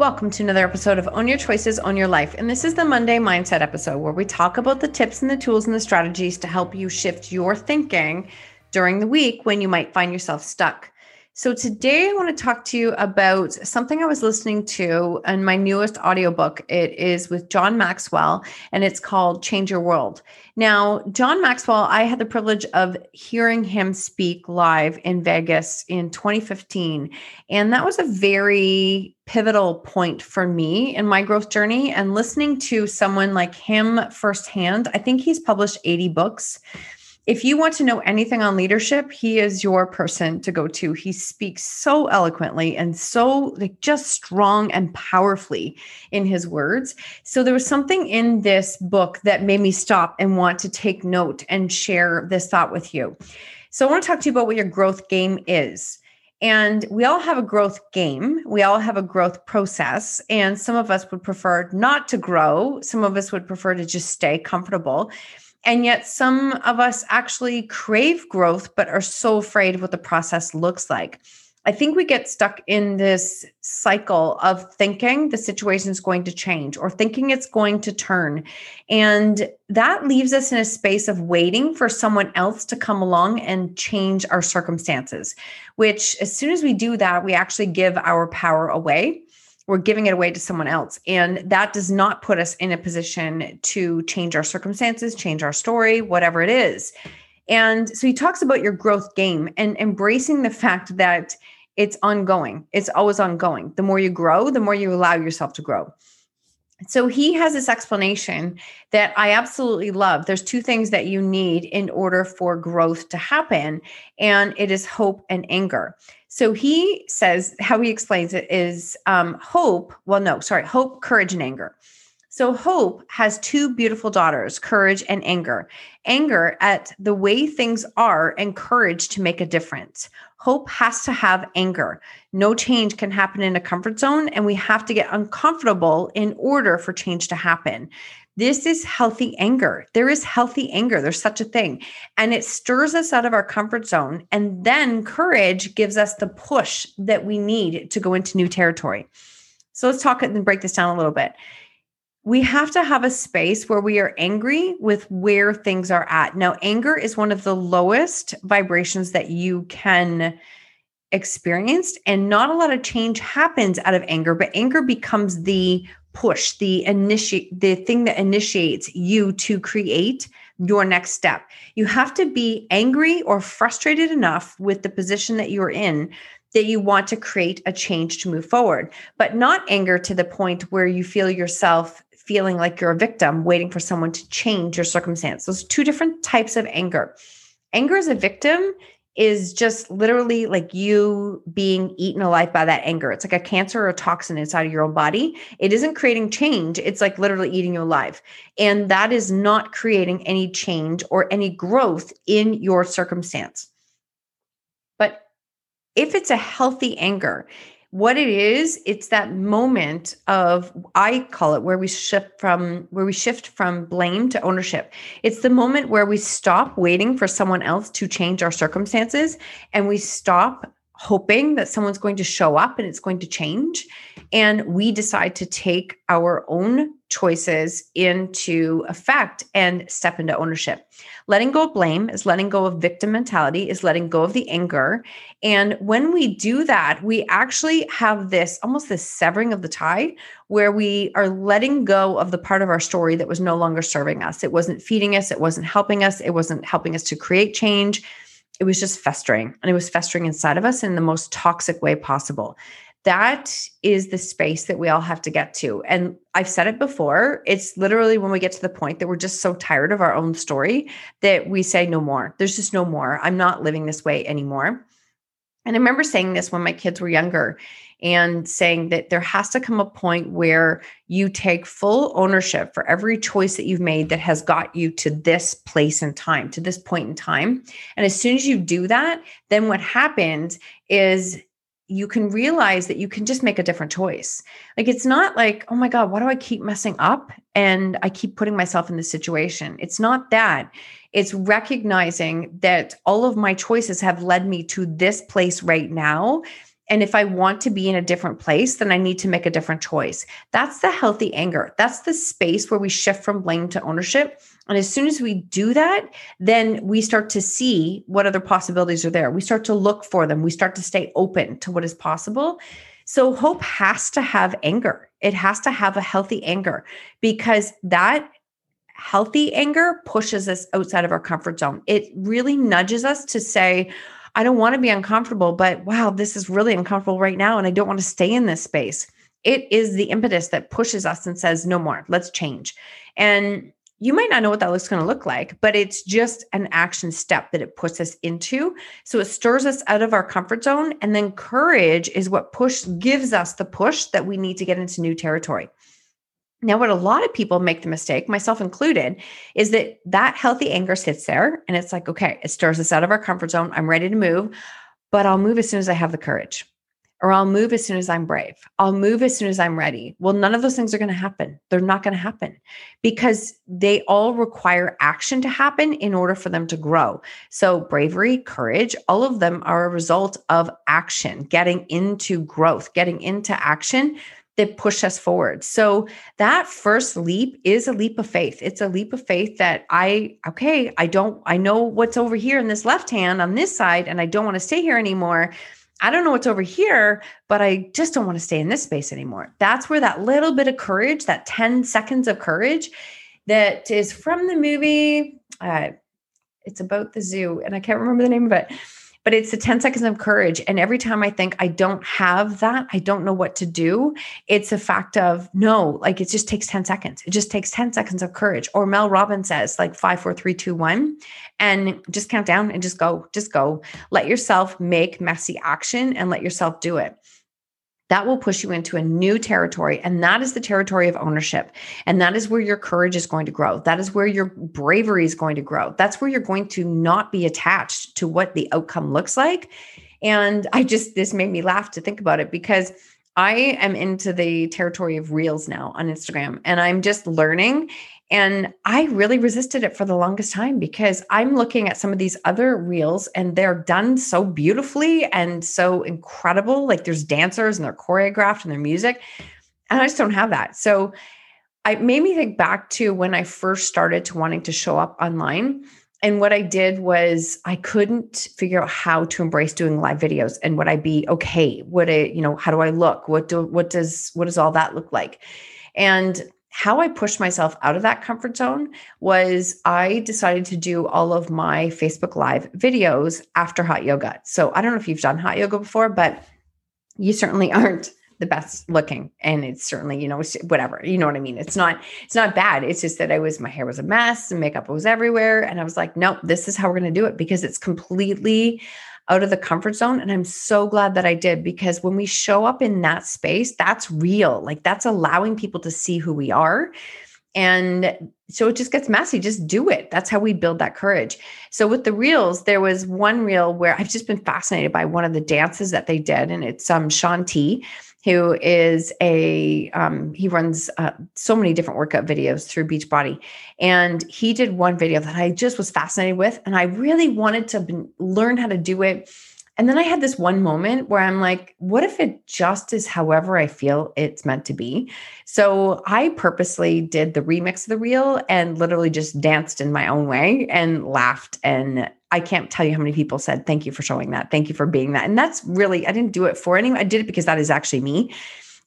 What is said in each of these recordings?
Welcome to another episode of Own Your Choices, Own Your Life. And this is the Monday Mindset episode where we talk about the tips and the tools and the strategies to help you shift your thinking during the week when you might find yourself stuck. So today I want to talk to you about something I was listening to in my newest audiobook. It is with John Maxwell and it's called Change Your World. Now, John Maxwell, I had the privilege of hearing him speak live in Vegas in 2015, and that was a very pivotal point for me in my growth journey and listening to someone like him firsthand. I think he's published 80 books if you want to know anything on leadership, he is your person to go to. He speaks so eloquently and so like just strong and powerfully in his words. So there was something in this book that made me stop and want to take note and share this thought with you. So I want to talk to you about what your growth game is. And we all have a growth game. We all have a growth process. And some of us would prefer not to grow. Some of us would prefer to just stay comfortable. And yet, some of us actually crave growth, but are so afraid of what the process looks like. I think we get stuck in this cycle of thinking the situation is going to change or thinking it's going to turn. And that leaves us in a space of waiting for someone else to come along and change our circumstances, which, as soon as we do that, we actually give our power away we're giving it away to someone else. And that does not put us in a position to change our circumstances, change our story, whatever it is. And so he talks about your growth game and embracing the fact that it's ongoing, it's always ongoing. The more you grow, the more you allow yourself to grow. So he has this explanation that I absolutely love. There's two things that you need in order for growth to happen, and it is hope and anger. So he says how he explains it is um, hope. Well, no, sorry, hope, courage, and anger. So hope has two beautiful daughters, courage and anger. Anger at the way things are and courage to make a difference. Hope has to have anger. No change can happen in a comfort zone, and we have to get uncomfortable in order for change to happen. This is healthy anger. There is healthy anger. There's such a thing. And it stirs us out of our comfort zone. And then courage gives us the push that we need to go into new territory. So let's talk and break this down a little bit. We have to have a space where we are angry with where things are at. Now, anger is one of the lowest vibrations that you can experience, and not a lot of change happens out of anger, but anger becomes the push, the initiate, the thing that initiates you to create your next step. You have to be angry or frustrated enough with the position that you're in that you want to create a change to move forward, but not anger to the point where you feel yourself feeling like you're a victim, waiting for someone to change your circumstance. Those two different types of anger. Anger as a victim is just literally like you being eaten alive by that anger. It's like a cancer or a toxin inside of your own body. It isn't creating change. It's like literally eating you alive. And that is not creating any change or any growth in your circumstance. But if it's a healthy anger, what it is it's that moment of i call it where we shift from where we shift from blame to ownership. It's the moment where we stop waiting for someone else to change our circumstances and we stop hoping that someone's going to show up and it's going to change. And we decide to take our own choices into effect and step into ownership. Letting go of blame is letting go of victim mentality, is letting go of the anger. And when we do that, we actually have this almost this severing of the tie where we are letting go of the part of our story that was no longer serving us. It wasn't feeding us, it wasn't helping us, it wasn't helping us to create change it was just festering and it was festering inside of us in the most toxic way possible. That is the space that we all have to get to. And I've said it before. It's literally when we get to the point that we're just so tired of our own story that we say, no more. There's just no more. I'm not living this way anymore. And I remember saying this when my kids were younger and saying that there has to come a point where you take full ownership for every choice that you've made that has got you to this place in time, to this point in time. And as soon as you do that, then what happens is you can realize that you can just make a different choice. Like it's not like, oh my God, why do I keep messing up and I keep putting myself in this situation? It's not that. It's recognizing that all of my choices have led me to this place right now and if I want to be in a different place, then I need to make a different choice. That's the healthy anger. That's the space where we shift from blame to ownership. And as soon as we do that, then we start to see what other possibilities are there. We start to look for them. We start to stay open to what is possible. So hope has to have anger. It has to have a healthy anger because that healthy anger pushes us outside of our comfort zone. It really nudges us to say, I don't want to be uncomfortable, but wow, this is really uncomfortable right now. And I don't want to stay in this space. It is the impetus that pushes us and says, no more, let's change. And you might not know what that looks going to look like, but it's just an action step that it puts us into. So it stirs us out of our comfort zone. And then courage is what push gives us the push that we need to get into new territory. Now, what a lot of people make the mistake, myself included, is that that healthy anger sits there and it's like, okay, it stirs us out of our comfort zone. I'm ready to move, but I'll move as soon as I have the courage, or I'll move as soon as I'm brave. I'll move as soon as I'm ready. Well, none of those things are going to happen. They're not going to happen because they all require action to happen in order for them to grow. So, bravery, courage, all of them are a result of action, getting into growth, getting into action that push us forward. So that first leap is a leap of faith. It's a leap of faith that I, okay, I don't, I know what's over here in this left hand on this side, and I don't want to stay here anymore. I don't know what's over here, but I just don't want to stay in this space anymore. That's where that little bit of courage, that 10 seconds of courage that is from the movie, uh, it's about the zoo, and I can't remember the name of it but it's the 10 seconds of courage. And every time I think I don't have that, I don't know what to do, it's a fact of no, like it just takes 10 seconds. It just takes 10 seconds of courage. Or Mel Robbins says, like five, four, three, two, one, and just count down and just go, just go. Let yourself make messy action and let yourself do it that will push you into a new territory. And that is the territory of ownership. And that is where your courage is going to grow. That is where your bravery is going to grow. That's where you're going to not be attached to what the outcome looks like. And I just, this made me laugh to think about it because I am into the territory of reels now on Instagram and I'm just learning. And I really resisted it for the longest time because I'm looking at some of these other reels and they're done so beautifully and so incredible. Like there's dancers and they're choreographed and their music. And I just don't have that. So it made me think back to when I first started to wanting to show up online. And what I did was I couldn't figure out how to embrace doing live videos and would I be okay? Would it, you know, how do I look? What do what does what does all that look like? And how I pushed myself out of that comfort zone was I decided to do all of my Facebook Live videos after hot yoga. So I don't know if you've done hot yoga before, but you certainly aren't the best looking. And it's certainly you know whatever you know what i mean? It's not it's not bad. It's just that i was my hair was a mess and makeup was everywhere. And i was like nope this is how we're going to do it because it's completely out of the comfort zone. And I'm so glad that I did because when we show up in that space, that's real. Like that's allowing people to see who we are. And so it just gets messy. Just do it. That's how we build that courage. So with the reels, there was one reel where I've just been fascinated by one of the dances that they did, and it's um Shaun T who is a um, he runs uh, so many different workout videos through Beachbody, and he did one video that I just was fascinated with, and I really wanted to learn how to do it And then I had this one moment where I'm like, what if it just is however I feel it's meant to be? So I purposely did the remix of the reel and literally just danced in my own way and laughed. And I can't tell you how many people said, thank you for showing that. Thank you for being that. And that's really, I didn't do it for anyone. I did it because that is actually me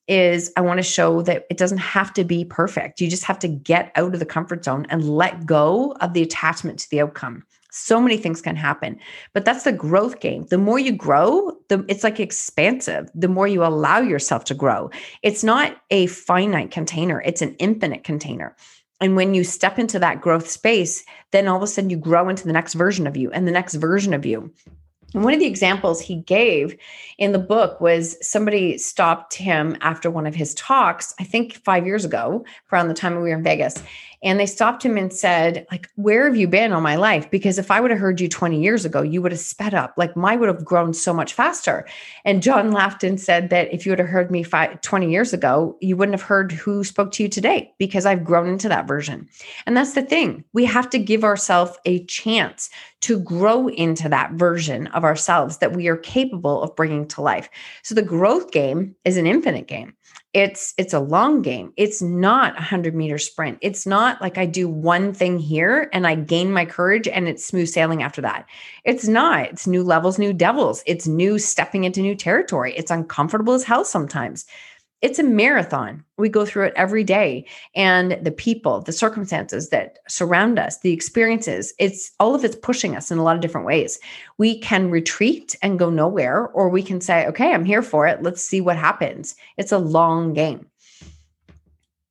is I want to show that it doesn't have to be perfect. You just have to get out of the comfort zone and let go of the attachment to the outcome. So many things can happen, but that's the growth game. The more you grow, the it's like expansive. The more you allow yourself to grow. It's not a finite container, it's an infinite container. And when you step into that growth space, then all of a sudden you grow into the next version of you and the next version of you. And one of the examples he gave in the book was somebody stopped him after one of his talks, I think five years ago, around the time we were in Vegas and they stopped him and said like where have you been all my life? Because if i would have heard you 20 years ago you would have sped up. Like mine would have grown so much faster. And john laughed and said that if you would have heard me five, 20 years ago you wouldn't have heard who spoke to you today because i've grown into that version. And that's the thing. We have to give ourselves a chance to grow into that version of ourselves that we are capable of bringing to life. So the growth game is an infinite game. It's it's a long game. It's not a 100 meter sprint. It's not like i do one thing here and i gain my courage and it's smooth sailing after that. It's not. It's new levels new devils. It's new stepping into new territory. It's uncomfortable as hell sometimes it's a marathon. We go through it every day. And the people, the circumstances that surround us, the experiences, it's all of it's pushing us in a lot of different ways. We can retreat and go nowhere, or we can say, okay, I'm here for it. Let's see what happens. It's a long game.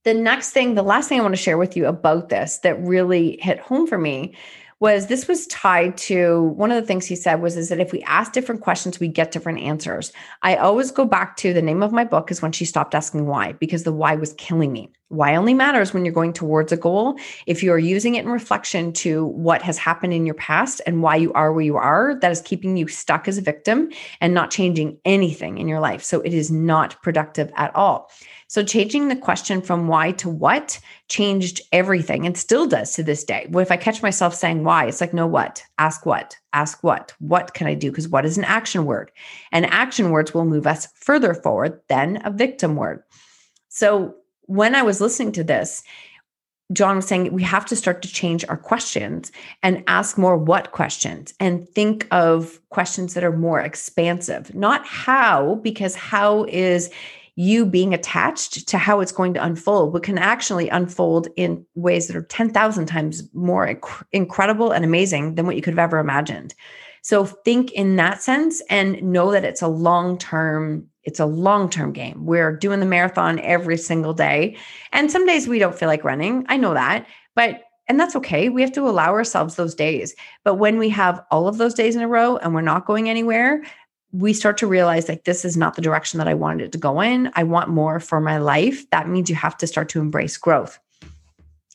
The next thing, the last thing I want to share with you about this that really hit home for me was this was tied to one of the things he said was is that if we ask different questions we get different answers. I always go back to the name of my book is when she stopped asking why because the why was killing me why only matters when you're going towards a goal if you are using it in reflection to what has happened in your past and why you are where you are that is keeping you stuck as a victim and not changing anything in your life so it is not productive at all so changing the question from why to what changed everything and still does to this day. If I catch myself saying why, it's like, no, what? Ask what? Ask what? What can I do? Because what is an action word? And action words will move us further forward than a victim word. So when I was listening to this, John was saying we have to start to change our questions and ask more what questions and think of questions that are more expansive, not how, because how is you being attached to how it's going to unfold, but can actually unfold in ways that are 10,000 times more inc- incredible and amazing than what you could have ever imagined. So think in that sense and know that it's a long-term it's a long-term game. We're doing the marathon every single day. And some days we don't feel like running. I know that. But and that's okay. We have to allow ourselves those days. But when we have all of those days in a row and we're not going anywhere, we start to realize like this is not the direction that I wanted it to go in. I want more for my life. That means you have to start to embrace growth.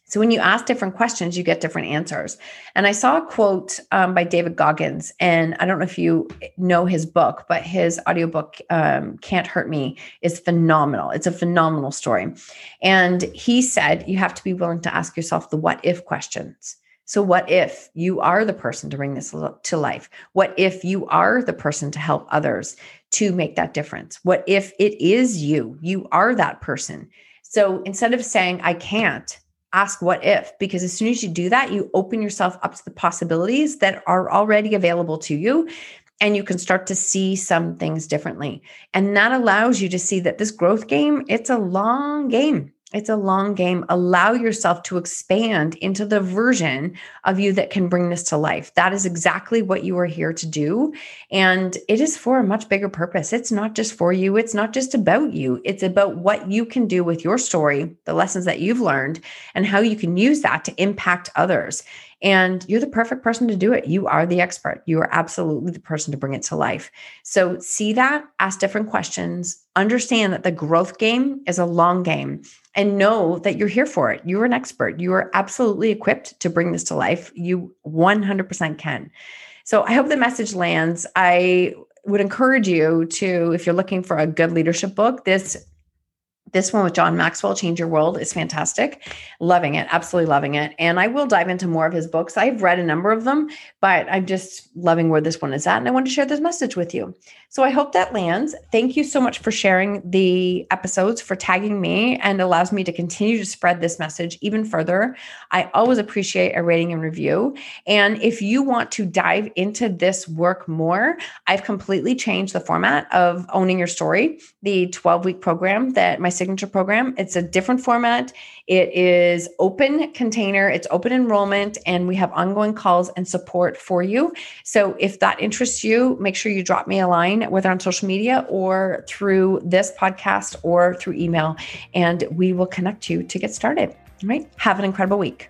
So when you ask different questions, you get different answers. And I saw a quote um, by David Goggins, and I don't know if you know his book, but his audiobook, um, Can't Hurt Me, is phenomenal. It's a phenomenal story. And he said you have to be willing to ask yourself the what if questions. So, what if you are the person to bring this to life? What if you are the person to help others to make that difference? What if it is you? You are that person. So, instead of saying, I can't, ask what if, because as soon as you do that, you open yourself up to the possibilities that are already available to you. And you can start to see some things differently. And that allows you to see that this growth game, it's a long game it's a long game. Allow yourself to expand into the version of you that can bring this to life. That is exactly what you are here to do. And it is for a much bigger purpose. It's not just for you, it's not just about you. It's about what you can do with your story, the lessons that you've learned, and how you can use that to impact others. And you're the perfect person to do it. You are the expert. You are absolutely the person to bring it to life. So see that, ask different questions, understand that the growth game is a long game, and know that you're here for it. You're an expert. You are absolutely equipped to bring this to life. You 100% can. So I hope the message lands. I would encourage you to, if you're looking for a good leadership book, this this one with John Maxwell, Change Your World, is fantastic. Loving it, absolutely loving it. And I will dive into more of his books. I've read a number of them, but I'm just loving where this one is at. And I want to share this message with you. So I hope that lands. Thank you so much for sharing the episodes, for tagging me, and allows me to continue to spread this message even further. I always appreciate a rating and review. And if you want to dive into this work more, I've completely changed the format of Owning Your Story, the 12 week program that my signature program. It's a different format. It is open container, it's open enrollment, and we have ongoing calls and support for you. So if that interests you, make sure you drop me a line, whether on social media or through this podcast or through email, and we will connect you to get started. All right. Have an incredible week.